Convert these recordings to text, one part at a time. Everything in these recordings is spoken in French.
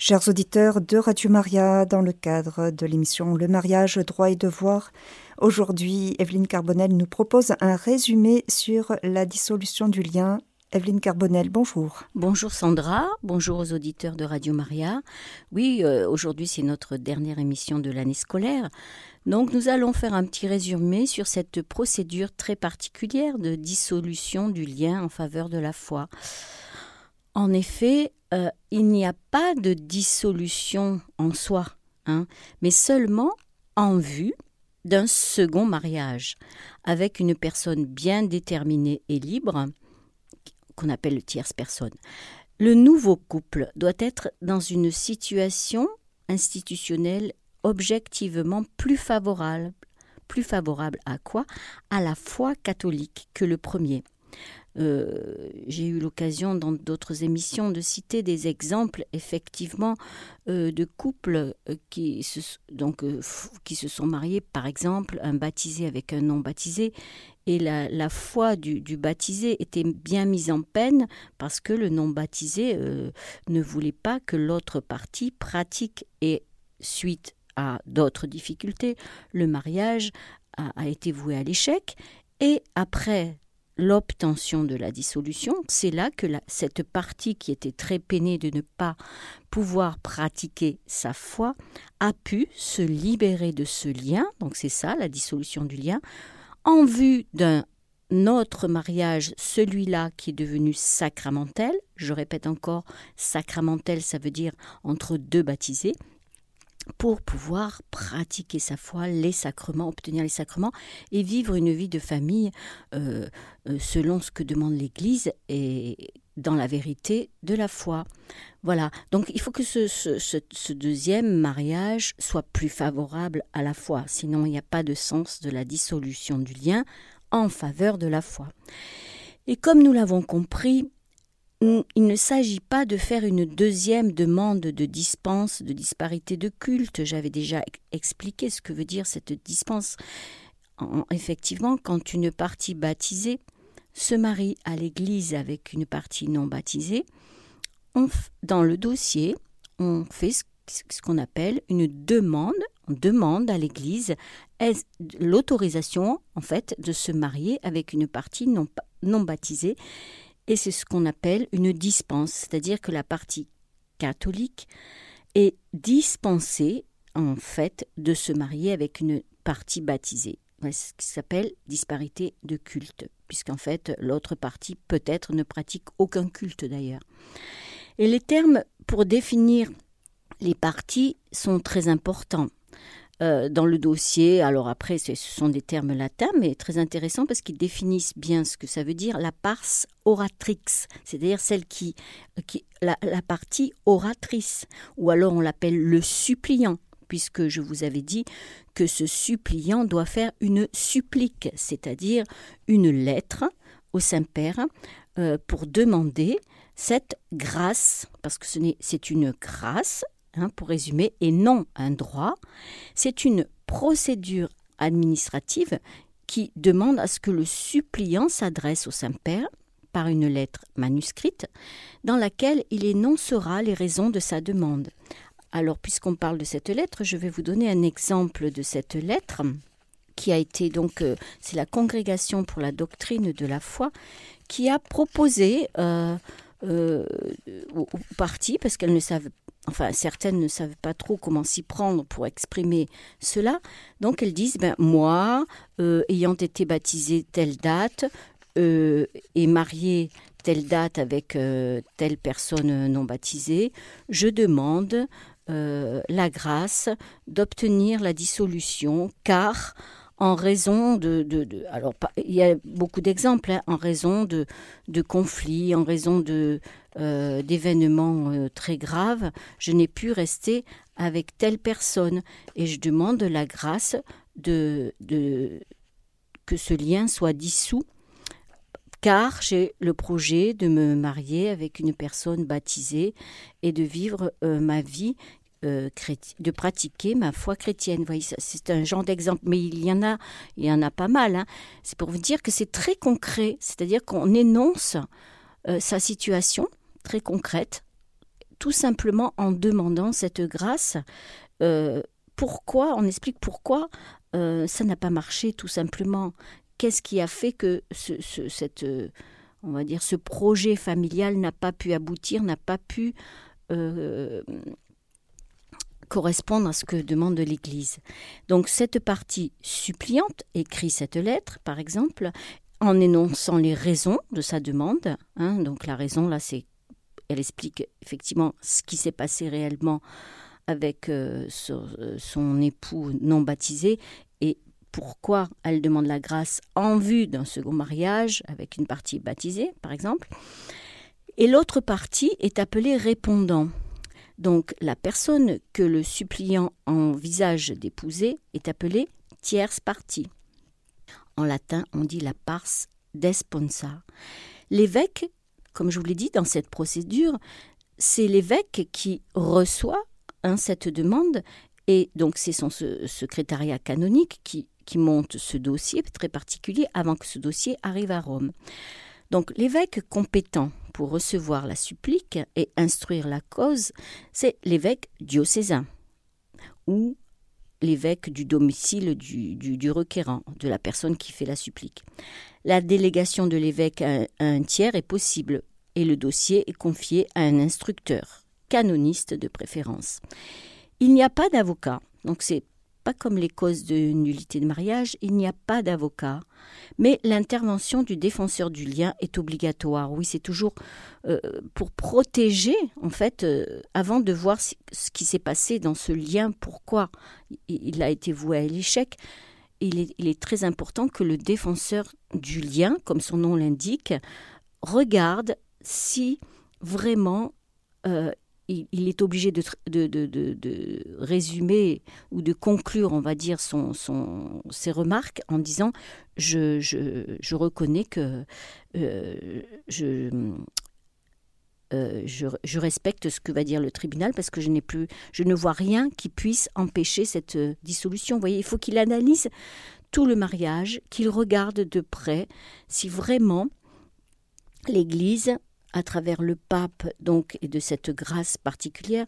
Chers auditeurs de Radio Maria, dans le cadre de l'émission Le mariage, droit et devoir, aujourd'hui, Evelyne Carbonel nous propose un résumé sur la dissolution du lien. Evelyne Carbonel, bonjour. Bonjour Sandra, bonjour aux auditeurs de Radio Maria. Oui, euh, aujourd'hui c'est notre dernière émission de l'année scolaire. Donc nous allons faire un petit résumé sur cette procédure très particulière de dissolution du lien en faveur de la foi. En effet, euh, il n'y a pas de dissolution en soi, hein, mais seulement en vue d'un second mariage avec une personne bien déterminée et libre, qu'on appelle le tierce personne. Le nouveau couple doit être dans une situation institutionnelle objectivement plus favorable. Plus favorable à quoi? À la foi catholique que le premier. Euh, j'ai eu l'occasion dans d'autres émissions de citer des exemples effectivement euh, de couples euh, qui se, donc, qui se sont mariés, par exemple un baptisé avec un non baptisé, et la, foi du, baptisé était bien mise en peine parce que le non baptisé ne voulait pas que l'autre partie pratique et suite à d'autres difficultés, le mariage a, a été voué à l'échec et après l'obtention de la dissolution, c'est là que cette partie qui était très peinée de ne pas pouvoir pratiquer sa foi a pu se libérer de ce lien, donc c'est ça la dissolution du lien, en vue d'un autre mariage, celui-là qui est devenu sacramentel, je répète encore, sacramentel ça veut dire entre deux baptisés, pour pouvoir pratiquer sa foi, les sacrements, obtenir les sacrements et vivre une vie de famille euh, euh, selon ce que demande l'Église et dans la vérité de la foi. Voilà, donc il faut que ce, ce deuxième mariage soit plus favorable à la foi, sinon il n'y a pas de sens de la dissolution du lien en faveur de la foi. Et comme nous l'avons compris, il ne s'agit pas de faire une deuxième demande de dispense, de disparité de culte. J'avais déjà expliqué ce que veut dire cette dispense. effectivement, quand une partie baptisée se marie à l'Église avec une partie non baptisée, dans le dossier, on fait ce qu'on appelle une demande. On demande à l'Église l'autorisation, en fait, de se marier avec une partie non, non baptisée et c'est ce qu'on appelle une dispense, c'est-à-dire que la partie catholique est dispensée en fait de se marier avec une partie baptisée. Ce qui s'appelle disparité de culte, puisqu'en fait l'autre partie peut-être ne pratique aucun culte d'ailleurs. Et les termes pour définir les parties sont très importants. Euh, dans le dossier. Alors après, ce sont des termes latins, mais très intéressants parce qu'ils définissent bien ce que ça veut dire la pars oratrix, c'est-à-dire celle qui, qui la, partie oratrice, ou alors on l'appelle le suppliant puisque je vous avais dit que ce suppliant doit faire une supplique, c'est-à-dire une lettre au Saint-Père euh, pour demander cette grâce, parce que c'est une grâce, Hein, pour résumer, et non un droit. C'est une procédure administrative qui demande à ce que le suppliant s'adresse au Saint-Père par une lettre manuscrite dans laquelle il énoncera les raisons de sa demande. Alors, puisqu'on parle de cette lettre, je vais vous donner un exemple de cette lettre qui a été donc, euh, c'est la Congrégation pour la doctrine de la foi qui a proposé euh, euh, parties, parce qu'elles ne savent enfin certaines ne savent pas trop comment s'y prendre pour exprimer cela, donc elles disent, ben, moi, euh, ayant été baptisée telle date, euh, et mariée telle date avec euh, telle personne non baptisée, je demande la grâce d'obtenir la dissolution, car en raison de, de, alors il y a beaucoup d'exemples hein, en raison de, de conflits, en raison de euh, d'événements euh, très graves, je n'ai pu rester avec telle personne. Et je demande la grâce de, de que ce lien soit dissous car j'ai le projet de me marier avec une personne baptisée et de vivre euh, ma vie euh, de pratiquer ma foi chrétienne. c'est un genre d'exemple, mais il y en a, il y en a pas mal. Hein. C'est pour vous dire que c'est très concret, c'est-à-dire qu'on énonce euh, sa situation très concrète, tout simplement en demandant cette grâce. Euh, pourquoi On explique pourquoi ça n'a pas marché, tout simplement. Qu'est-ce qui a fait que ce, cette, on va dire, ce projet familial n'a pas pu aboutir, n'a pas pu correspondre à ce que demande l'Église. Donc cette partie suppliante écrit cette lettre, par exemple, en énonçant les raisons de sa demande. Hein. donc la raison, là, c'est, elle explique effectivement ce qui s'est passé réellement avec euh, euh, son, époux non baptisé et pourquoi elle demande la grâce en vue d'un second mariage avec une partie baptisée, par exemple. Et l'autre partie est appelée répondant. Donc la personne que le suppliant envisage d'épouser est appelée tierce partie. En latin, on dit la pars desponsa. L'évêque, comme je vous l'ai dit dans cette procédure, c'est l'évêque qui reçoit hein, cette demande et donc c'est son secrétariat canonique qui, qui monte ce dossier très particulier avant que ce dossier arrive à Rome. Donc l'évêque compétent pour recevoir la supplique et instruire la cause, c'est l'évêque diocésain ou l'évêque du domicile du, requérant, de la personne qui fait la supplique. La délégation de l'évêque à, un tiers est possible et le dossier est confié à un instructeur, canoniste de préférence. Il n'y a pas d'avocat, donc c'est comme les causes de nullité de mariage, il n'y a pas d'avocat, mais l'intervention du défenseur du lien est obligatoire. Oui, c'est toujours euh, pour protéger, en fait, euh, avant de voir ce qui s'est passé dans ce lien, pourquoi il a été voué à l'échec. Il est, il est très important que le défenseur du lien, comme son nom l'indique, regarde si vraiment euh, il, est obligé de, de, résumer ou de conclure, on va dire, son, son, ses remarques en disant je, je, reconnais que euh, je, euh, je, je, respecte ce que va dire le tribunal parce que je n'ai plus, je ne vois rien qui puisse empêcher cette euh, dissolution. Vous voyez, il faut qu'il analyse tout le mariage, qu'il regarde de près si vraiment l'Église à travers le pape donc et de cette grâce particulière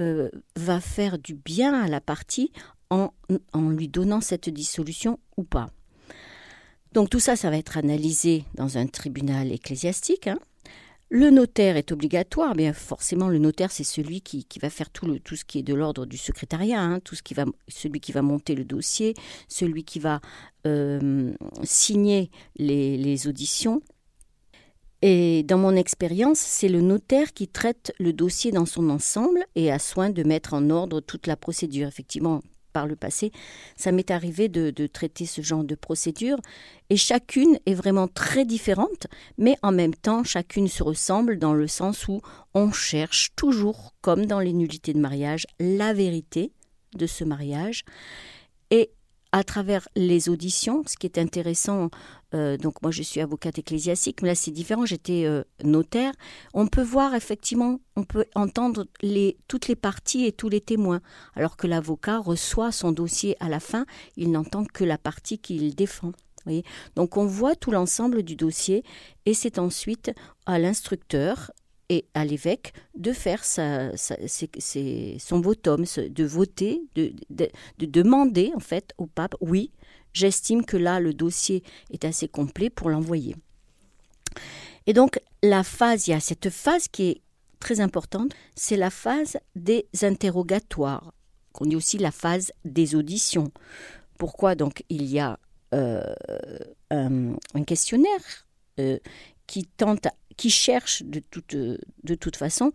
euh, va faire du bien à la partie en, lui donnant cette dissolution ou pas. Donc tout ça, ça va être analysé dans un tribunal ecclésiastique. Hein. Le notaire est obligatoire, bien forcément le notaire c'est celui qui, va faire tout, ce qui est de l'ordre du secrétariat, hein, celui qui va monter le dossier, celui qui va euh, signer les auditions, et dans mon expérience, c'est le notaire qui traite le dossier dans son ensemble et a soin de mettre en ordre toute la procédure. Effectivement, par le passé, ça m'est arrivé de, traiter ce genre de procédure et chacune est vraiment très différente, mais en même temps, chacune se ressemble dans le sens où on cherche toujours, comme dans les nullités de mariage, la vérité de ce mariage. À travers les auditions, ce qui est intéressant, euh, donc moi je suis avocate ecclésiastique, mais là c'est différent, j'étais euh, notaire, on peut voir effectivement, on peut entendre toutes les parties et tous les témoins, alors que l'avocat reçoit son dossier à la fin, il n'entend que la partie qu'il défend. Donc on voit tout l'ensemble du dossier et c'est ensuite à l'instructeur et à l'évêque de faire sa, son votum, de voter, de, demander en fait au pape, oui, j'estime que là le dossier est assez complet pour l'envoyer. Et donc la phase, il y a cette phase qui est très importante, c'est la phase des interrogatoires, qu'on dit aussi la phase des auditions. Pourquoi donc il y a euh, un, questionnaire euh, qui tente qui cherche de toute, de toute façon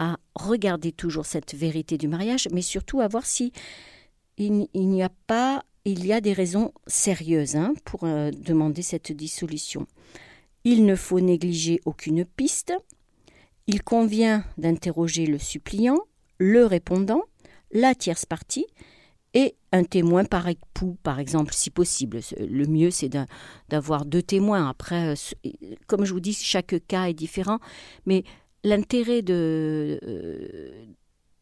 à regarder toujours cette vérité du mariage, mais surtout à voir si il, n'y a pas, il y a des raisons sérieuses hein, pour euh, demander cette dissolution. Il ne faut négliger aucune piste. Il convient d'interroger le suppliant, le répondant, la tierce partie, et un témoin par époux, par exemple, si possible. Le mieux, c'est d'avoir deux témoins. Après, euh, comme je vous dis, chaque cas est différent, mais l'intérêt de, euh,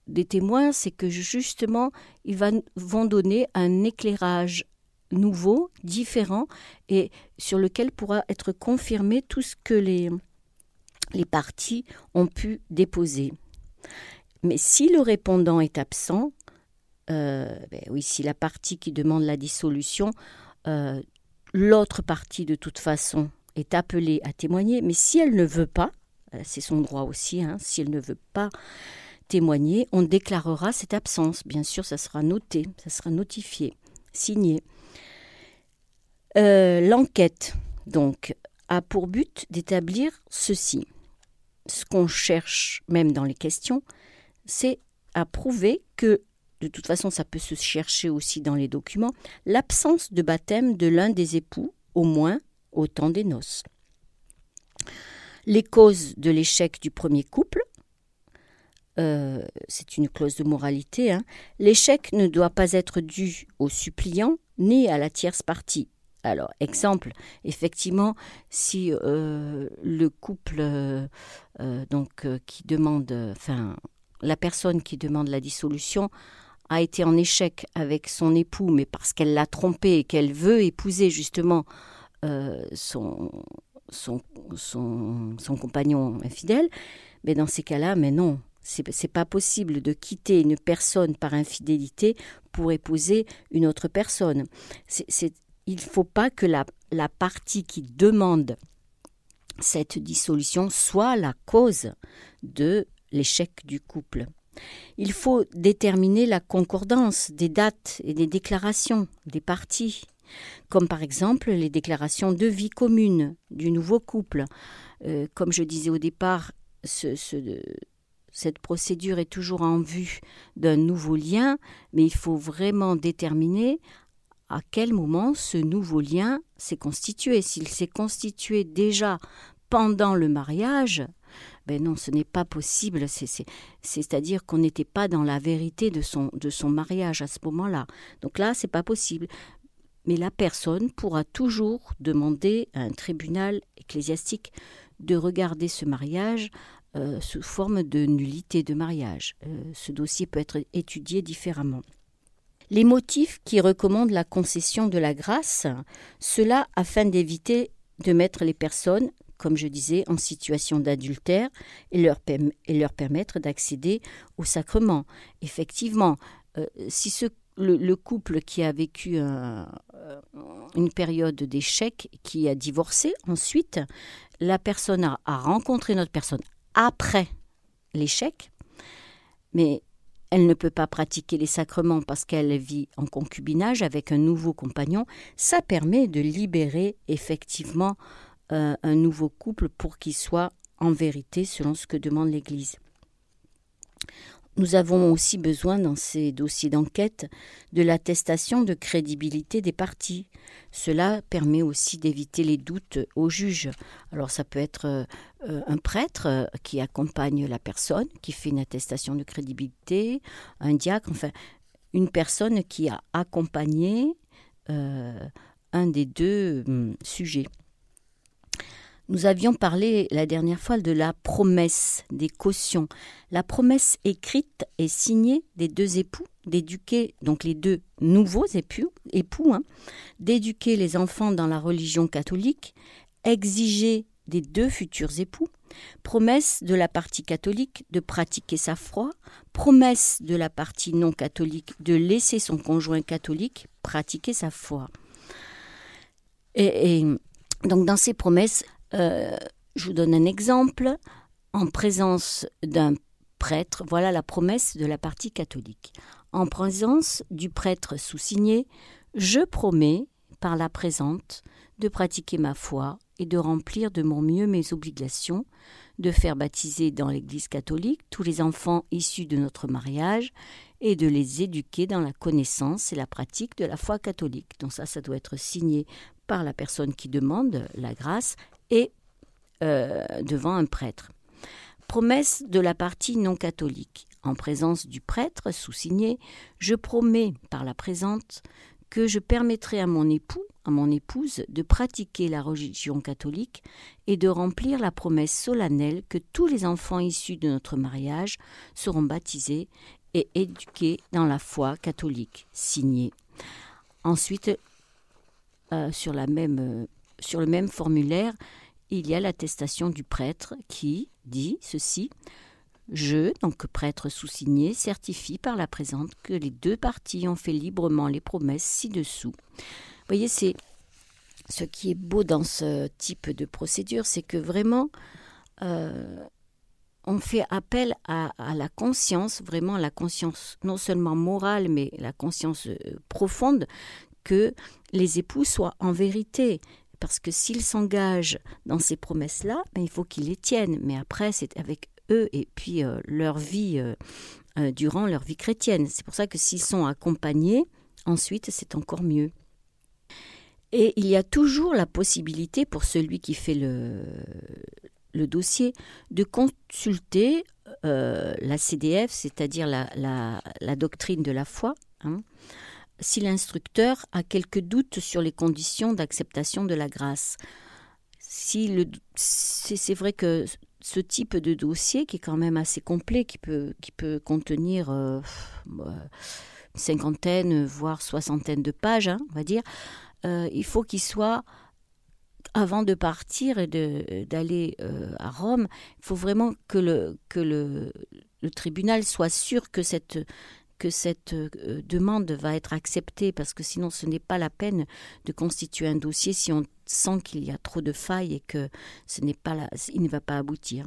des témoins, c'est que justement, ils vont donner un éclairage nouveau, différent, et sur lequel pourra être confirmé tout ce que les, les parties ont pu déposer. Mais si le répondant est absent, euh, ben oui, si la partie qui demande la dissolution, euh, l'autre partie de toute façon est appelée à témoigner, mais si elle ne veut pas, euh, c'est son droit aussi, hein, si elle ne veut pas témoigner, on déclarera cette absence. Bien sûr, ça sera noté, ça sera notifié, signé. L'enquête, donc, a pour but d'établir ceci. Ce qu'on cherche, même dans les questions, c'est à prouver que, de toute façon ça peut se chercher aussi dans les documents, l'absence de baptême de l'un des époux, au moins au temps des noces. Les causes de l'échec du premier couple, euh, c'est une clause de moralité, hein. l'échec ne doit pas être dû au suppliant ni à la tierce partie. Alors, exemple, effectivement, si euh, le couple euh, donc qui demande, enfin, la personne qui demande la dissolution a été en échec avec son époux, mais parce qu'elle l'a trompé et qu'elle veut épouser justement euh, son, compagnon infidèle, mais dans ces cas-là, mais non, c'est pas possible de quitter une personne par infidélité pour épouser une autre personne. il ne faut pas que la partie qui demande cette dissolution soit la cause de l'échec du couple. Il faut déterminer la concordance des dates et des déclarations des parties, comme par exemple les déclarations de vie commune du nouveau couple. Euh, comme je disais au départ, cette procédure est toujours en vue d'un nouveau lien, mais il faut vraiment déterminer à quel moment ce nouveau lien s'est constitué. S'il s'est constitué déjà pendant le mariage, ben non, ce n'est pas possible. C'est-à-dire qu'on n'était pas dans la vérité de son, mariage à ce moment-là. Donc là, c'est pas possible. Mais la personne pourra toujours demander à un tribunal ecclésiastique de regarder ce mariage euh, sous forme de nullité de mariage. Euh, ce dossier peut être étudié différemment. Les motifs qui recommandent la concession de la grâce, cela afin d'éviter de mettre les personnes comme je disais, en situation d'adultère et leur, et leur permettre d'accéder au sacrement. Effectivement, euh, si le, couple qui a vécu euh, une période d'échec, qui a divorcé ensuite, la personne a rencontré notre personne après l'échec, mais elle ne peut pas pratiquer les sacrements parce qu'elle vit en concubinage avec un nouveau compagnon, ça permet de libérer effectivement euh, un nouveau couple pour qu'il soit en vérité selon ce que demande l'Église. Nous avons aussi besoin dans ces dossiers d'enquête de l'attestation de crédibilité des parties. Cela permet aussi d'éviter les doutes aux juges. Alors ça peut être euh, un prêtre euh, qui accompagne la personne, qui fait une attestation de crédibilité, un diacre, enfin une personne qui a accompagné un des deux hum, sujets. Nous avions parlé la dernière fois de la promesse des cautions. La promesse écrite et signée des deux époux d'éduquer, donc les deux nouveaux époux, hein, d'éduquer les enfants dans la religion catholique, exiger des deux futurs époux, promesse de la partie catholique de pratiquer sa foi, promesse de la partie non catholique de laisser son conjoint catholique pratiquer sa foi. et donc dans ces promesses, euh, je vous donne un exemple. En présence d'un prêtre, voilà la promesse de la partie catholique. En présence du prêtre sous-signé, je promets, par la présente, de pratiquer ma foi et de remplir de mon mieux mes obligations, de faire baptiser dans l'Église catholique tous les enfants issus de notre mariage et de les éduquer dans la connaissance et la pratique de la foi catholique. Donc ça, ça doit être signé par la personne qui demande la grâce et euh, devant un prêtre. Promesse de la partie non catholique. En présence du prêtre sous-signé, je promets par la présente que je permettrai à mon époux, à mon épouse, de pratiquer la religion catholique et de remplir la promesse solennelle que tous les enfants issus de notre mariage seront baptisés et éduqués dans la foi catholique. Signé. Ensuite, euh, euh, sur le même formulaire, il y a l'attestation du prêtre qui dit ceci Je, donc prêtre sous-signé, certifie par la présente que les deux parties ont fait librement les promesses ci-dessous. Vous voyez, c'est ce qui est beau dans ce type de procédure, c'est que vraiment, euh, on fait appel à, la conscience, vraiment la conscience non seulement morale, mais la conscience euh, profonde, que les époux soient en vérité. Parce que s'ils s'engagent dans ces promesses-là, ben, il faut qu'ils les tiennent. Mais après, c'est avec eux et puis euh, leur vie durant leur vie chrétienne. C'est pour ça que s'ils sont accompagnés, ensuite, c'est encore mieux. Et il y a toujours la possibilité pour celui qui fait le, dossier de consulter euh, la CDF, c'est-à-dire la, la, doctrine de la foi, hein, si l'instructeur a quelques doutes sur les conditions d'acceptation de la grâce. Si c'est vrai que ce type de dossier, qui est quand même assez complet, qui peut, qui peut contenir euh, une cinquantaine, voire soixantaine de pages, hein, on va dire, euh, il faut qu'il soit avant de partir et d'aller euh, à Rome, il faut vraiment que le, que le tribunal soit sûr que cette, que cette euh, demande va être acceptée, parce que sinon ce n'est pas la peine de constituer un dossier si on sent qu'il y a trop de failles et que ce n'est pas il ne va pas aboutir.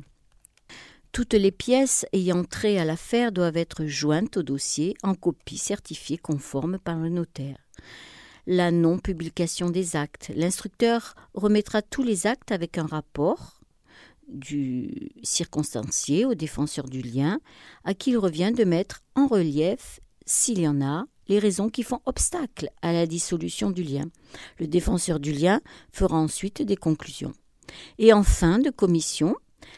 Toutes les pièces ayant trait à l'affaire doivent être jointes au dossier en copie certifiée conforme par le notaire la non-publication des actes. L'instructeur remettra tous les actes avec un rapport du circonstancié au défenseur du lien, à qui il revient de mettre en relief, s'il y en a, les raisons qui font obstacle à la dissolution du lien. Le défenseur du lien fera ensuite des conclusions. Et en fin de commission,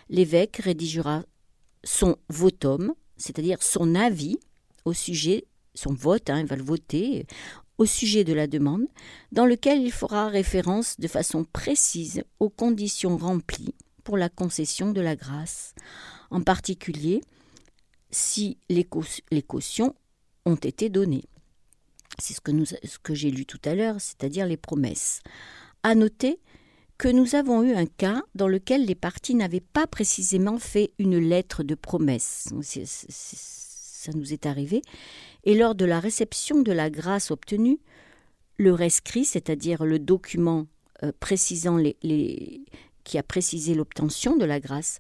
l'évêque rédigera son votum, c'est-à-dire son avis au sujet, son vote, hein, il va le voter, au sujet de la demande, dans lequel il fera référence de façon précise aux conditions remplies pour la concession de la grâce, en particulier si les, cautions ont été données. C'est ce que, j'ai lu tout à l'heure, c'est-à-dire les promesses. À noter que nous avons eu un cas dans lequel les parties n'avaient pas précisément fait une lettre de promesse. ça nous est arrivé, et lors de la réception de la grâce obtenue, le rescrit, c'est-à-dire le document euh, précisant les, qui a précisé l'obtention de la grâce,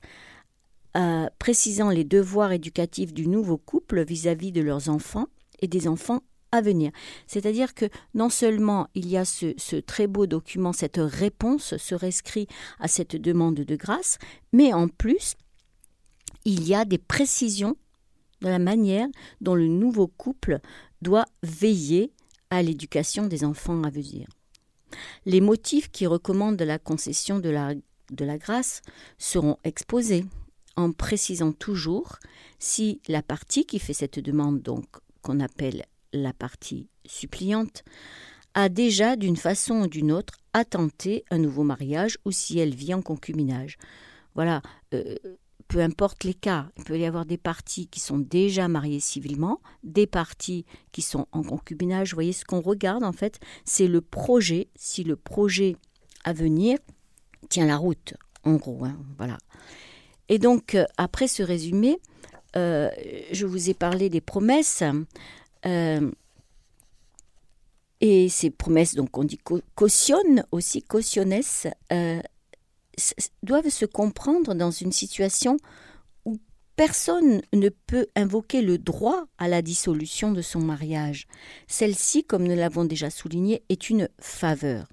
euh, précisant les devoirs éducatifs du nouveau couple vis-à-vis de leurs enfants et des enfants à venir. C'est-à-dire que non seulement il y a ce, ce, très beau document, cette réponse, ce rescrit à cette demande de grâce, mais en plus, il y a des précisions de la manière dont le nouveau couple doit veiller à l'éducation des enfants à venir. Les motifs qui recommandent la concession de la, de la grâce seront exposés en précisant toujours si la partie qui fait cette demande, donc qu'on appelle la partie suppliante, a déjà d'une façon ou d'une autre attenté un nouveau mariage ou si elle vit en concubinage. Voilà, euh, peu importe les cas, il peut y avoir des parties qui sont déjà mariées civilement, des parties qui sont en concubinage. Vous voyez, ce qu'on regarde en fait, c'est le projet, si le projet à venir tient la route, en gros. Hein, voilà. Et donc, euh, après ce résumé, euh, je vous ai parlé des promesses. Euh, et ces promesses, donc on dit cautionne aussi, cautionnes, doivent se comprendre dans une situation où personne ne peut invoquer le droit à la dissolution de son mariage. Celle-ci, comme nous l'avons déjà souligné, est une faveur.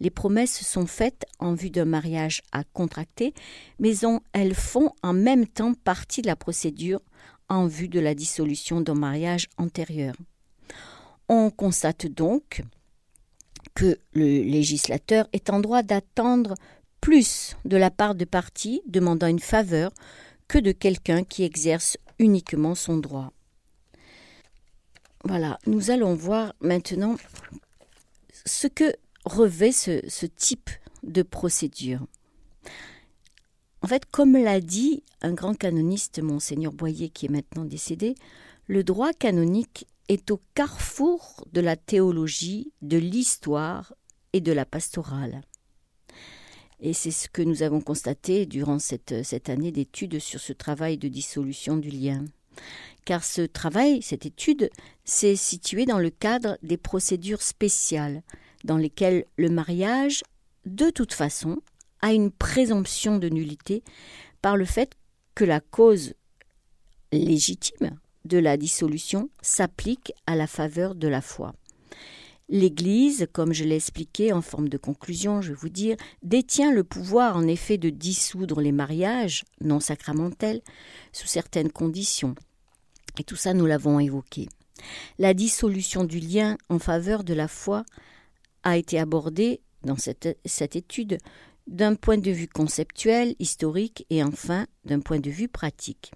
Les promesses sont faites en vue d'un mariage à contracter, mais elles font en même temps partie de la procédure en vue de la dissolution d'un mariage antérieur. On constate donc que le législateur est en droit d'attendre plus de la part de parties demandant une faveur que de quelqu'un qui exerce uniquement son droit. Voilà, nous allons voir maintenant ce que revêt ce, type de procédure. En fait, comme l'a dit un grand canoniste, monseigneur Boyer, qui est maintenant décédé, le droit canonique est au carrefour de la théologie, de l'histoire et de la pastorale. Et c'est ce que nous avons constaté durant cette, cette année d'études sur ce travail de dissolution du lien. Car ce travail, cette étude, s'est situé dans le cadre des procédures spéciales, dans lesquelles le mariage, de toute façon, a une présomption de nullité par le fait que la cause légitime de la dissolution s'applique à la faveur de la foi. L'Église, comme je l'ai expliqué en forme de conclusion, je vais vous dire, détient le pouvoir en effet de dissoudre les mariages non sacramentels sous certaines conditions. Et tout ça, nous l'avons évoqué. La dissolution du lien en faveur de la foi a été abordée dans cette, cette étude d'un point de vue conceptuel, historique et enfin d'un point de vue pratique.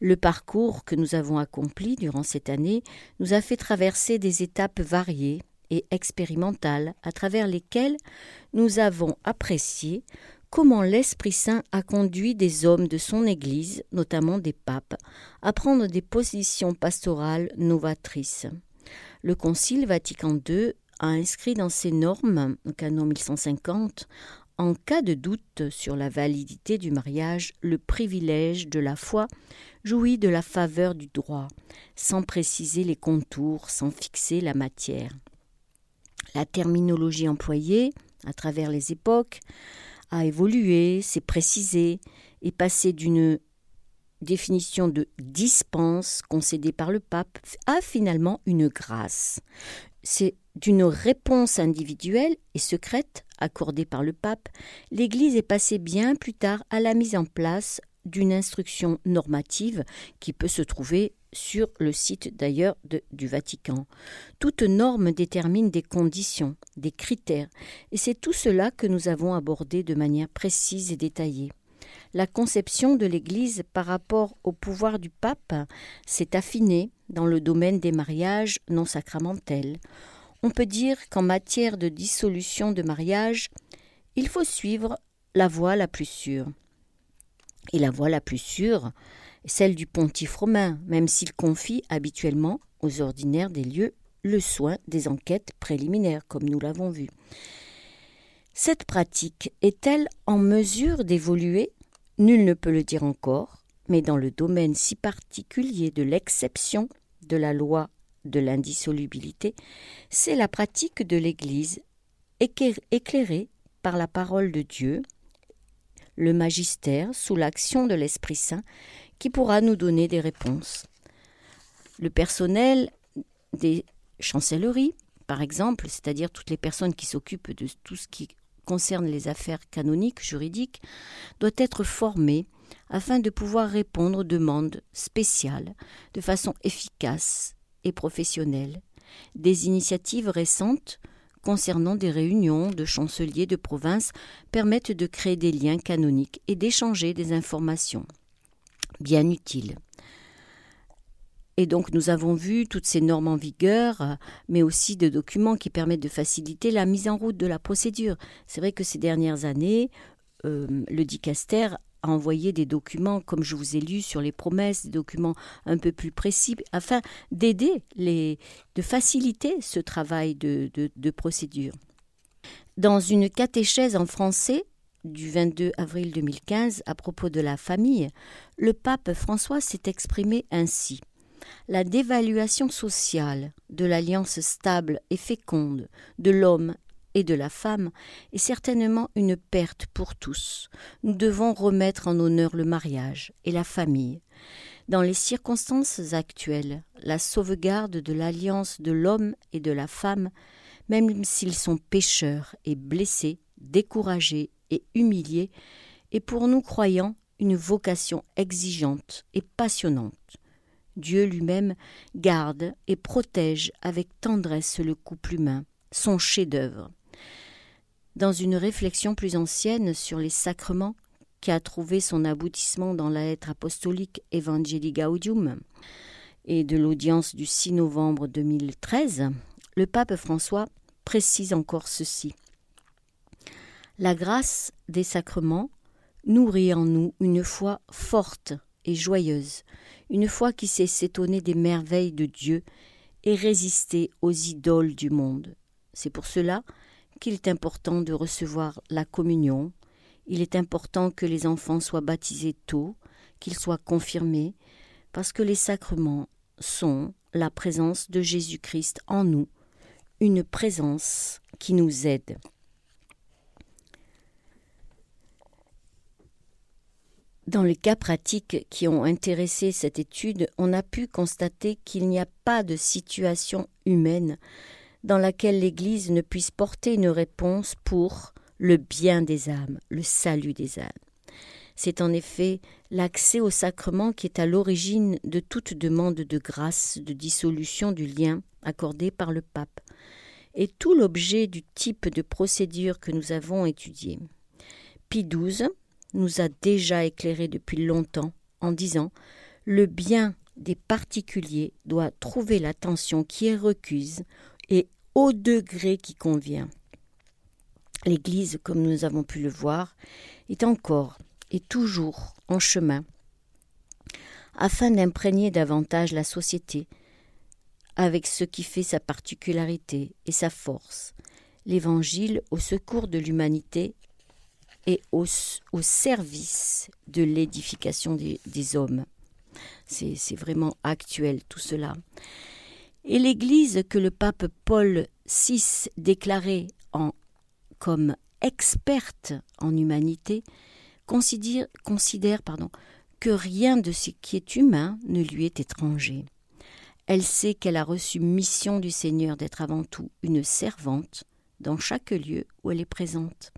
Le parcours que nous avons accompli durant cette année nous a fait traverser des étapes variées et expérimentales à travers lesquelles nous avons apprécié comment l'Esprit Saint a conduit des hommes de son Église, notamment des papes, à prendre des positions pastorales novatrices. Le Concile Vatican II a inscrit dans ses normes, canon 1150, en cas de doute sur la validité du mariage, le privilège de la foi jouit de la faveur du droit, sans préciser les contours, sans fixer la matière. La terminologie employée, à travers les époques, a évolué, s'est précisée, et passé d'une définition de dispense concédée par le pape à finalement une grâce. D'une réponse individuelle et secrète accordée par le pape, l'Église est passée bien plus tard à la mise en place d'une instruction normative qui peut se trouver sur le site d'ailleurs du Vatican. Toute norme détermine des conditions, des critères, et c'est tout cela que nous avons abordé de manière précise et détaillée. La conception de l'Église par rapport au pouvoir du pape s'est affinée dans le domaine des mariages non sacramentels. On peut dire qu'en matière de dissolution de mariage, il faut suivre la voie la plus sûre. Et la voie la plus sûre est celle du pontife romain, même s'il confie habituellement aux ordinaires des lieux le soin des enquêtes préliminaires, comme nous l'avons vu. Cette pratique est-elle en mesure d'évoluer? Nul ne peut le dire encore, mais dans le domaine si particulier de l'exception de la loi de l'indissolubilité, c'est la pratique de l'Église éclairée par la parole de Dieu, le magistère sous l'action de l'Esprit Saint, qui pourra nous donner des réponses. Le personnel des chancelleries, par exemple, c'est-à-dire toutes les personnes qui s'occupent de tout ce qui concerne les affaires canoniques, juridiques, doit être formé afin de pouvoir répondre aux demandes spéciales de façon efficace et professionnelle. Des initiatives récentes concernant des réunions de chanceliers de province permettent de créer des liens canoniques et d'échanger des informations bien utiles. Et donc nous avons vu toutes ces normes en vigueur, mais aussi de documents qui permettent de faciliter la mise en route de la procédure. C'est vrai que ces dernières années, euh, le dicaster a envoyé des documents, comme je vous ai lu, sur les promesses, des documents un peu plus précis, afin d'aider, les, de faciliter ce travail de, de procédure. Dans une catéchèse en français du 22 avril 2015 à propos de la famille, le pape François s'est exprimé ainsi la dévaluation sociale de l'alliance stable et féconde de l'homme et de la femme est certainement une perte pour tous. Nous devons remettre en honneur le mariage et la famille. Dans les circonstances actuelles, la sauvegarde de l'alliance de l'homme et de la femme, même s'ils sont pécheurs et blessés, découragés et humiliés, est pour nous croyants une vocation exigeante et passionnante. Dieu lui-même garde et protège avec tendresse le couple humain, son chef-d'œuvre. Dans une réflexion plus ancienne sur les sacrements, qui a trouvé son aboutissement dans la lettre apostolique Evangelii Gaudium et de l'audience du 6 novembre 2013, le pape François précise encore ceci. La grâce des sacrements nourrit en nous une foi forte et joyeuse, une foi qui sait s'étonner des merveilles de Dieu et résister aux idoles du monde. C'est pour cela qu'il est important de recevoir la communion, il est important que les enfants soient baptisés tôt, qu'ils soient confirmés, parce que les sacrements sont la présence de Jésus-Christ en nous, une présence qui nous aide. Dans les cas pratiques qui ont intéressé cette étude, on a pu constater qu'il n'y a pas de situation humaine dans laquelle l'Église ne puisse porter une réponse pour le bien des âmes, le salut des âmes. C'est en effet l'accès au sacrement qui est à l'origine de toute demande de grâce, de dissolution du lien accordé par le pape, et tout l'objet du type de procédure que nous avons étudié. Pie XII nous a déjà éclairé depuis longtemps en disant le bien des particuliers doit trouver l'attention qui est recuse et au degré qui convient. L'Église, comme nous avons pu le voir, est encore et toujours en chemin afin d'imprégner davantage la société avec ce qui fait sa particularité et sa force, l'Évangile au secours de l'humanité et au, service de l'édification des, des, hommes. C'est vraiment actuel tout cela. Et l'Église que le pape Paul VI déclarait en, comme experte en humanité considère, que rien de ce qui est humain ne lui est étranger. Elle sait qu'elle a reçu mission du Seigneur d'être avant tout une servante dans chaque lieu où elle est présente.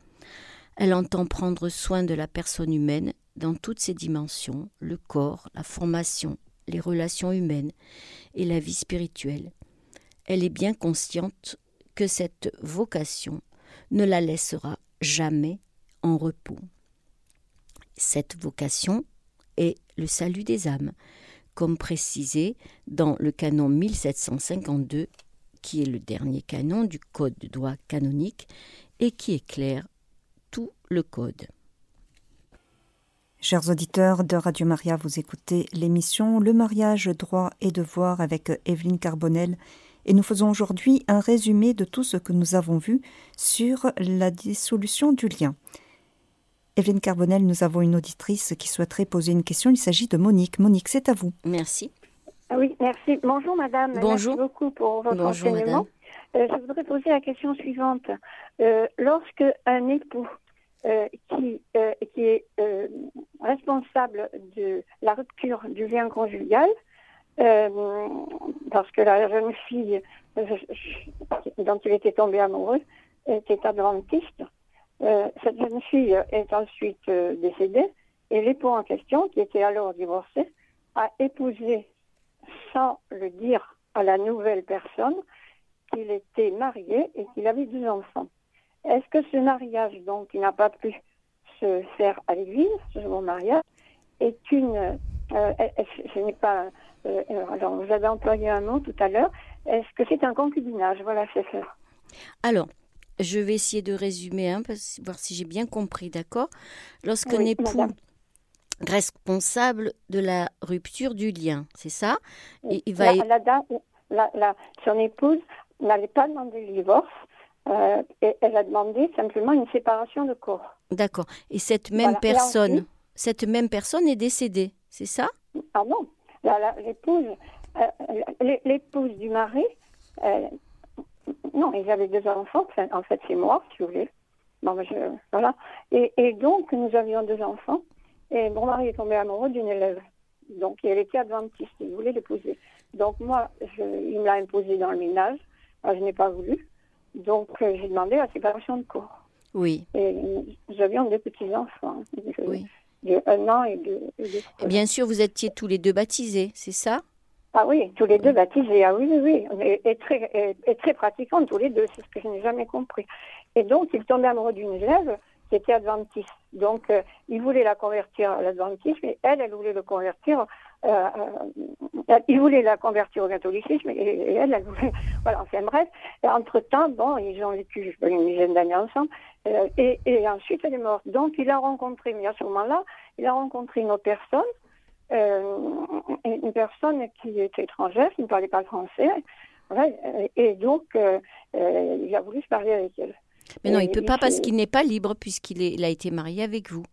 Elle entend prendre soin de la personne humaine dans toutes ses dimensions, le corps, la formation, les relations humaines et la vie spirituelle. Elle est bien consciente que cette vocation ne la laissera jamais en repos. Cette vocation est le salut des âmes, comme précisé dans le canon 1752, qui est le dernier canon du Code de droit canonique et qui éclaire tout le Code. Chers auditeurs de Radio Maria, vous écoutez l'émission Le mariage, droit et devoir avec Evelyne Carbonel et nous faisons aujourd'hui un résumé de tout ce que nous avons vu sur la dissolution du lien. Evelyne Carbonel, nous avons une auditrice qui souhaiterait poser une question. Il s'agit de Monique. Monique, c'est à vous. Merci. Ah oui, merci. Bonjour madame. Bonjour. Merci beaucoup pour votre Bonjour, enseignement. Euh, je voudrais poser la question suivante. Euh, lorsque un époux euh, qui, qui est responsable de la rupture du lien conjugal, parce que la jeune fille dont il était tombé amoureux était adventiste, euh, cette jeune fille est ensuite euh, décédée et l'époux en question, qui était alors divorcé, a épousé sans le dire à la nouvelle personne qu'il était marié et qu'il avait deux enfants. Est-ce que ce mariage, donc, qui n'a pas pu se faire à l'église, ce second mariage, est une... Euh, ce n'est pas... alors, vous avez employé un mot tout à l'heure. Est-ce que c'est un concubinage? Voilà, c'est ça. Alors, je vais essayer de résumer, hein, pour voir si j'ai bien compris, d'accord? Lorsqu'un époux responsable de la rupture du lien, c'est ça? Et il va la, la, son épouse n'avait pas demandé le divorce, euh, et elle a demandé simplement une séparation de corps. D'accord. Et cette même personne, cette même personne est décédée, c'est ça? Ah non, l'épouse, euh, l'épouse du mari, euh, non, ils avaient deux enfants. en fait, c'est moi, si vous voulez. Bon, ben, je, voilà. Et, et, donc, nous avions deux enfants. Et mon mari est tombé amoureux d'une élève. Donc, elle était adventiste. Il voulait l'épouser. Donc, moi, je, il me l'a imposé dans le ménage. je n'ai pas voulu. Donc, euh, j'ai demandé la séparation de corps. Oui. Et nous avions deux petits-enfants. Oui. De un an et deux. Et bien sûr, vous étiez tous les deux baptisés, c'est ça? Ah oui, tous les deux baptisés. Ah oui, oui, oui. Et, très, et, très pratiquants tous les deux. C'est ce que je n'ai jamais compris. Et donc, il tombait amoureux d'une élève qui était adventiste. Donc, euh, il voulait la convertir à l'adventisme et elle, elle voulait le convertir. Euh, euh, il voulait la convertir au catholicisme et, elle, elle voulait. Voilà, enfin bref. entre-temps, bon, ils ont vécu une dizaine d'années ensemble. et, et ensuite, elle est morte. Donc, il a rencontré, mais à ce moment-là, il a rencontré une autre personne euh, une personne qui était étrangère, qui ne parlait pas français. et donc, euh, euh, il a voulu se parler avec elle. Mais non, il ne peut pas parce qu'il n'est pas libre puisqu'il il a été marié avec vous.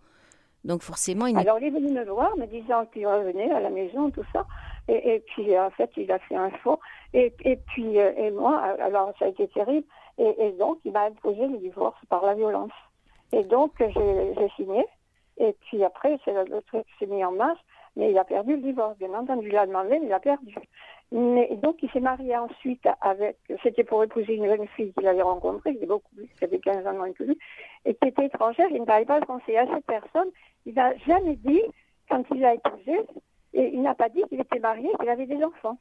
Donc forcément, il Alors il est venu me voir, me disant qu'il revenait à la maison, tout ça. Et, puis en fait, il a fait un faux. Et, puis euh, et moi, alors ça a été terrible. Et, donc il m'a imposé le divorce par la violence. Et donc j'ai signé. Et puis après, c'est le truc s'est mis en masse. Mais il a perdu le divorce. Bien entendu, il a demandé, mais il a perdu. Mais donc, il s'est marié ensuite avec, c'était pour épouser une jeune fille qu'il avait rencontrée, qui était beaucoup plus, qui avait 15 ans moins que lui, et qui était étrangère. Il ne parlait pas le conseiller à cette personne. Il n'a jamais dit, quand il a épousé, et il n'a pas dit qu'il était marié, qu'il avait des enfants.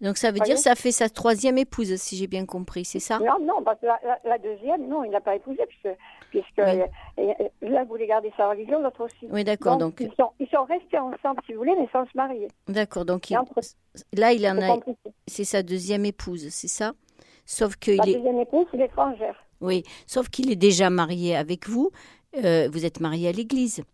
Donc ça veut dire que ça fait sa troisième épouse, si j'ai bien compris, c'est ça? Non, non, parce que la, deuxième, non, il n'a pas épousé, puisque, puisque l'un euh, voulait garder sa religion, l'autre aussi. Oui, d'accord. Donc, Ils, sont, ils, sont, restés ensemble, si vous voulez, mais sans se marier. D'accord, donc là, il en a... C'est sa deuxième épouse, c'est ça? Sauf qu'il est... deuxième épouse, c'est l'étrangère. Oui, sauf qu'il est déjà marié avec vous. Euh, vous êtes marié à l'église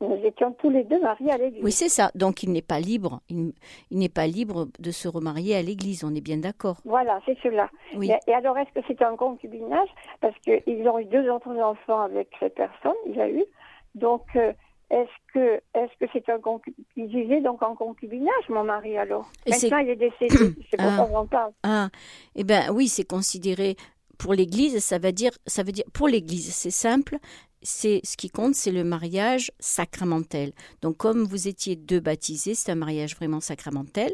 nous étions tous les deux mariés à l'église. Oui, c'est ça. Donc il n'est pas libre. Il, n'est pas libre de se remarier à l'église. On est bien d'accord. Voilà, c'est cela. Oui. Et, alors, est-ce que c'est un concubinage? Parce qu'ils ont eu deux autres enfants avec cette personne. Il a eu. Donc, euh, est-ce que est-ce que c'est un concubinage donc en concubinage mon mari alors? Maintenant il est décédé. c'est pour ça qu'on parle. Ah, eh ben oui, c'est considéré pour l'Église, ça veut dire, ça veut dire pour l'Église, c'est simple, c'est ce qui compte, c'est le mariage sacramentel. Donc, comme vous étiez deux baptisés, c'est un mariage vraiment sacramentel.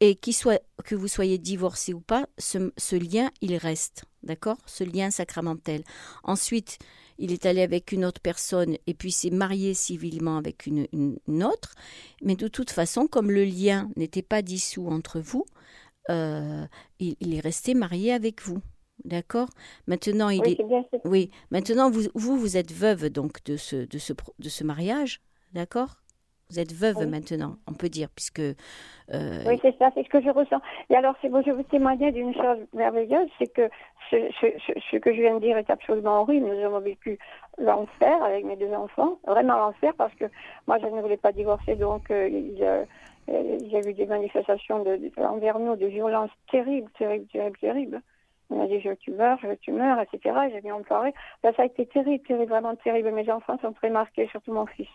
Et soit, que vous soyez divorcé ou pas, ce, lien, il reste. D'accord? Ce lien sacramentel. Ensuite, il est allé avec une autre personne et puis s'est marié civilement avec une, autre. Mais de toute façon, comme le lien n'était pas dissous entre vous, euh, il est resté marié avec vous. D'accord? Maintenant, il est. oui, maintenant, vous, vous, vous êtes veuve donc de ce, de ce, de ce mariage, d'accord? Vous êtes veuve maintenant, on peut dire, puisque. Euh, oui, c'est ça, c'est ce que je ressens. Et alors, c'est bon, je vous témoigner d'une chose merveilleuse, c'est que ce, ce, que je viens de dire est absolument horrible. Nous avons vécu l'enfer avec mes deux enfants, vraiment l'enfer, parce que moi, je ne voulais pas divorcer, donc euh, il, euh, il, y a eu des manifestations de, envers nous de violence terribles, terribles, terribles, terribles. On m'a dit je tu meurs, je tu meurs, etc. Et j'ai mis en pleurer. ça a été terrible, terrible, vraiment terrible. Mes enfants sont très marqués, surtout mon fils.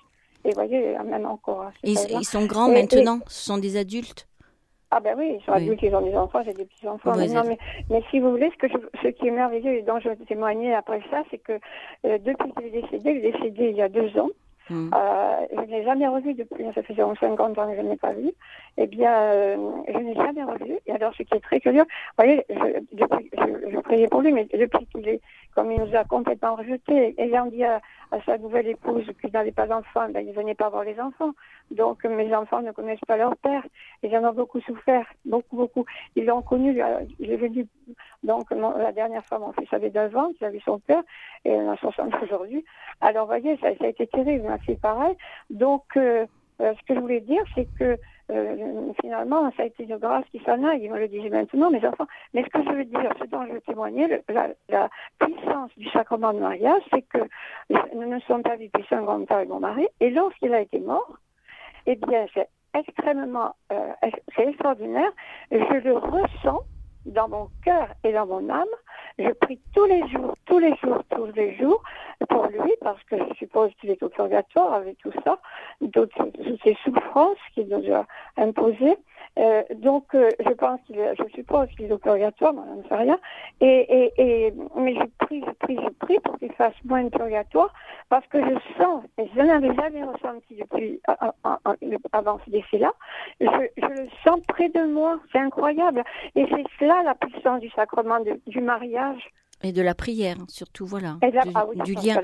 Et vous voyez, même encore. Hein, ils, sont grands maintenant Ce sont des adultes ah ben oui, ils sont adultes, ils ont des enfants, j'ai des petits-enfants. mais, mais, si vous voulez, ce, que je, ce qui est merveilleux et dont je vais témoigner après ça, c'est que euh, depuis qu'il est décédé, il est décédé il y a deux ans, Hmm. Euh, je ne l'ai jamais revu depuis, ça fait 50 ans que je ne l'ai pas vu. Eh bien, euh, je ne l'ai jamais revu. Et alors, ce qui est très curieux, vous voyez, je, depuis, je, priais pour lui, mais depuis qu'il est, comme il nous a complètement rejetés, ayant dit à, sa nouvelle épouse qu'il n'avait pas d'enfants, ben, il ne venait pas voir les enfants. Donc, mes enfants ne connaissent pas leur père. Ils en ont beaucoup souffert, beaucoup, beaucoup. Ils l'ont connu, il est venu, donc, la dernière fois, mon fils avait 9 ans, il avait son père, et il en a 60 aujourd'hui. Alors, vous voyez, ça, a été terrible, ma fille pareil. Donc, euh, euh, ce que je voulais dire, c'est que euh, finalement, ça a été une grâce qui s'en aille. Il me le disait maintenant, mes enfants. Mais ce que je veux dire, ce dont je veux témoigner, la, puissance du sacrement de mariage, c'est que nous ne sommes pas depuis 50 ans avec mon mari. Et lorsqu'il a été mort, eh bien, c'est extrêmement, c'est extraordinaire. Je le ressens dans mon cœur et dans mon âme. Je prie tous les jours, tous les jours, tous les jours pour lui, parce que je suppose qu'il est au purgatoire avec tout ça, toutes ces souffrances qu'il nous a imposées. Euh, donc, euh, je pense qu'il, je suppose qu'il est au purgatoire, mais on ne sait rien. Et, et, et, mais je prie, je prie, je prie pour qu'il fasse moins de purgatoire, parce que je sens, et je n'avais jamais ressenti depuis avant ce décès-là, je, je, le sens près de moi. C'est incroyable. Et c'est cela la puissance du sacrement du mariage. Et de la prière, surtout, voilà. du, lien.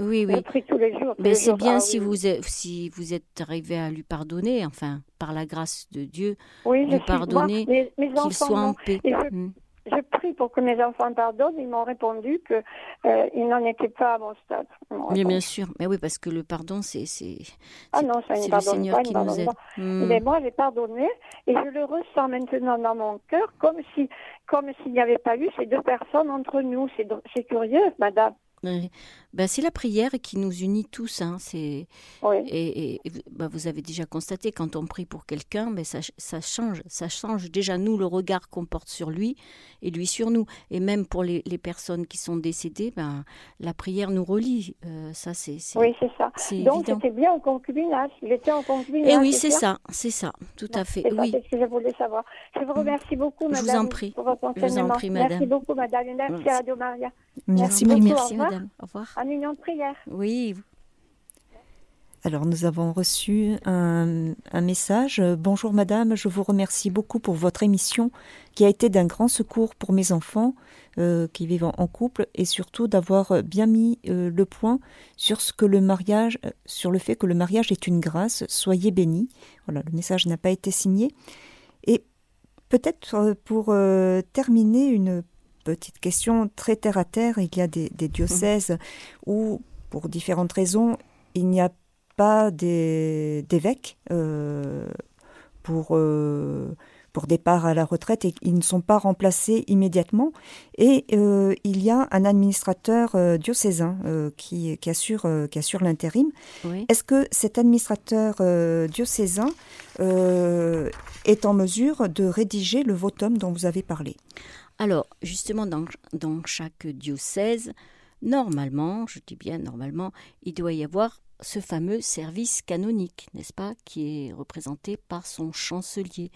oui, oui. tous les jours. Mais c'est bien ah si, vous êtes, si vous êtes arrivé à lui pardonner, enfin, par la grâce de Dieu, lui pardonner, qu'il soit en paix. Hmm je prie pour que mes enfants pardonnent. Ils m'ont répondu qu'ils euh, n'en étaient pas à mon stade. Bien, bien sûr. Mais oui, parce que le pardon, c'est ah non, ça le Seigneur qui nous aide. Mais moi, j'ai pardonné et je le ressens maintenant dans mon cœur comme si, comme s'il n'y avait pas eu ces deux personnes entre nous. C'est curieux, madame. Ben, c'est la prière qui nous unit tous. Hein. C'est et, ben, vous avez déjà constaté quand on prie pour quelqu'un, ben, ça, ça, change, ça change déjà nous le regard qu'on porte sur lui et lui sur nous. Et même pour les, les personnes qui sont décédées, ben la prière nous relie. Euh, ça c'est oui c'est ça. Donc c'était bien en concubinage. Il était en concubinage. Et eh oui c'est ça, c'est ça, tout à fait. Oui. C'est ce que je voulais savoir. Je vous remercie beaucoup, madame. Je vous en prie. Pour votre je vous en prie, madame. Merci beaucoup, madame. Merci à Radio Maria. Merci, merci, merci madame. Au revoir. De prière. Oui. Alors nous avons reçu un, message. Bonjour madame, je vous remercie beaucoup pour votre émission qui a été d'un grand secours pour mes enfants euh, qui vivent en couple et surtout d'avoir bien mis euh, le point sur ce que le mariage, sur le fait que le mariage est une grâce. Soyez bénis. Voilà, le message n'a pas été signé. Et peut-être euh, pour terminer une petite question très terre à terre, il y a des, des diocèses où, pour différentes raisons, il n'y a pas d'évêques euh, pour, euh, pour départ à la retraite et ils ne sont pas remplacés immédiatement. Et euh, il y a un administrateur diocésain qui, qui, assure, qui assure l'intérim. Est-ce que cet administrateur diocésain est en mesure de rédiger le votum dont vous avez parlé? Alors, justement, dans, dans chaque diocèse, normalement, je dis bien normalement, il doit y avoir ce fameux service canonique, n'est-ce pas, qui est représenté par son chancelier.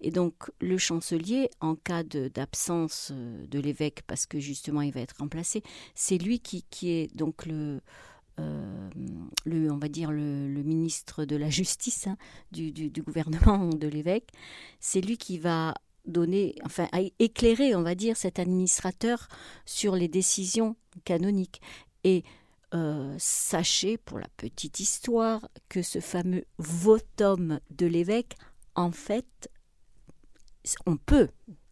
Et donc le chancelier, en cas d'absence euh, de, l'évêque, parce que justement il va être remplacé, c'est lui qui, qui, est donc le, euh, le, on va dire le, ministre de la justice hein, du, du, gouvernement de l'évêque, c'est lui qui va donner, enfin, éclairer, on va dire, cet administrateur sur les décisions canoniques. Et euh, sachez, pour la petite histoire, que ce fameux votum de l'évêque, en fait, on peut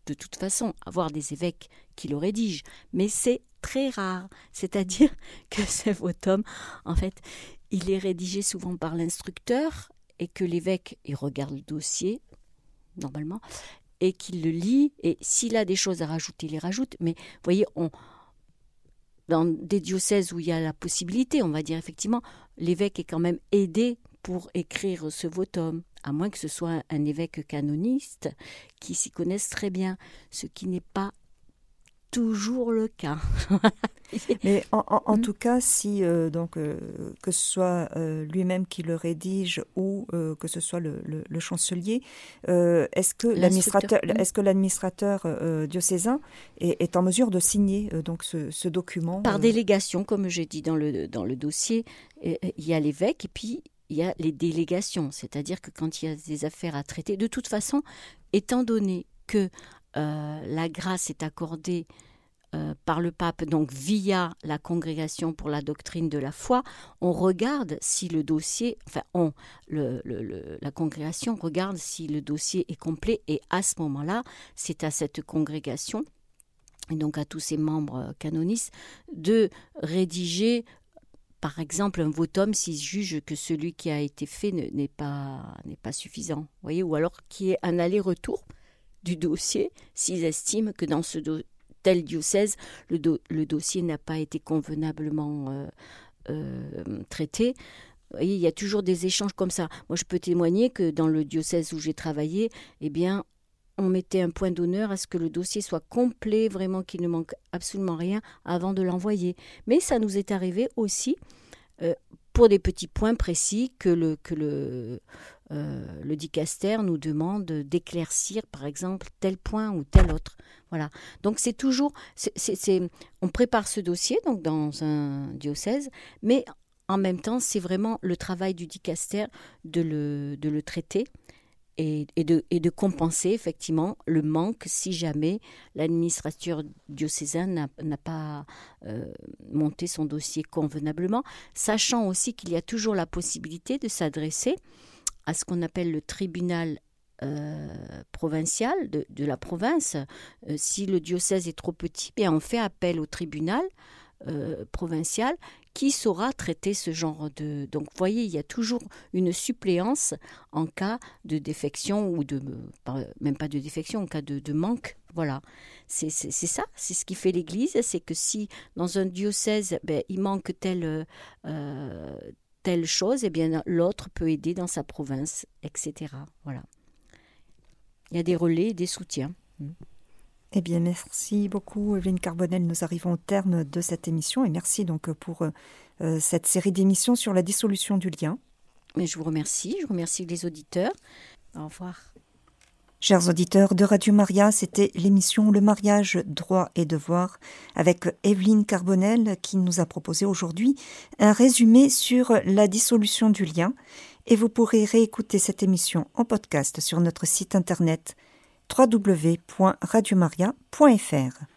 de toute façon avoir des évêques qui le rédigent, mais c'est très rare. C'est-à-dire que ce votum, en fait, il est rédigé souvent par l'instructeur et que l'évêque, il regarde le dossier, normalement, et qu'il le lit, et s'il a des choses à rajouter, il les rajoute. Mais vous voyez, on, dans des diocèses où il y a la possibilité, on va dire effectivement, l'évêque est quand même aidé pour écrire ce votum, à moins que ce soit un évêque canoniste qui s'y connaisse très bien, ce qui n'est pas toujours le cas. Mais en, hmm. tout cas, si euh, donc euh, que ce soit euh, lui-même qui le rédige ou que ce soit le, chancelier, est-ce que l'administrateur, est-ce que l'administrateur diocésain est, en mesure de signer donc ce, document Par délégation, comme j'ai dit dans le dans le dossier, il y a l'évêque et puis il y a les délégations, c'est-à-dire que quand il y a des affaires à traiter, de toute façon, étant donné que la grâce est accordée euh, par le pape, donc via la congrégation pour la doctrine de la foi, on regarde si le dossier, enfin, la congrégation regarde si le dossier est complet et à ce moment-là, c'est à cette congrégation et donc à tous ses membres canonistes de rédiger par exemple un votum s'ils jugent que celui qui a été fait n'est pas, pas suffisant, voyez, ou alors qu'il y ait un aller-retour du dossier s'ils estiment que dans ce tel diocèse, le, le dossier n'a pas été convenablement euh, euh, traité. il y a toujours des échanges comme ça. Moi, je peux témoigner que dans le diocèse où j'ai travaillé, eh bien, on mettait un point d'honneur à ce que le dossier soit complet, vraiment qu'il ne manque absolument rien avant de l'envoyer. Mais ça nous est arrivé aussi euh, pour des petits points précis que le, que le, euh, le dicaster nous demande d'éclaircir, par exemple, tel point ou tel autre. Voilà. Donc c'est toujours, on prépare ce dossier donc dans un diocèse, mais en même temps, c'est vraiment le travail du dicaster de le, traiter et, de, compenser effectivement le manque si jamais l'administrateur diocésain n'a pas euh, monté son dossier convenablement, sachant aussi qu'il y a toujours la possibilité de s'adresser à ce qu'on appelle le tribunal euh, provincial de, la province. Euh, si le diocèse est trop petit, bien on fait appel au tribunal provincial qui saura traiter ce genre de... Donc vous voyez, il y a toujours une suppléance en cas de défection ou de... même pas de défection, en cas de, manque. Voilà, c'est ça, c'est ce qui fait l'Église, c'est que si dans un diocèse, ben, il manque euh, telle chose, eh bien l'autre peut aider dans sa province, etc. Voilà. Il y a des relais, des soutiens. Eh bien, merci beaucoup, Evelyne Carbonel. Nous arrivons au terme de cette émission et merci donc pour euh, cette série d'émissions sur la dissolution du lien. Mais je vous remercie, je remercie les auditeurs. Au revoir. Chers auditeurs de Radio Maria, c'était l'émission Le mariage, droit et devoir avec Evelyne Carbonel qui nous a proposé aujourd'hui un résumé sur la dissolution du lien et vous pourrez réécouter cette émission en podcast sur notre site internet www.radiomaria.fr.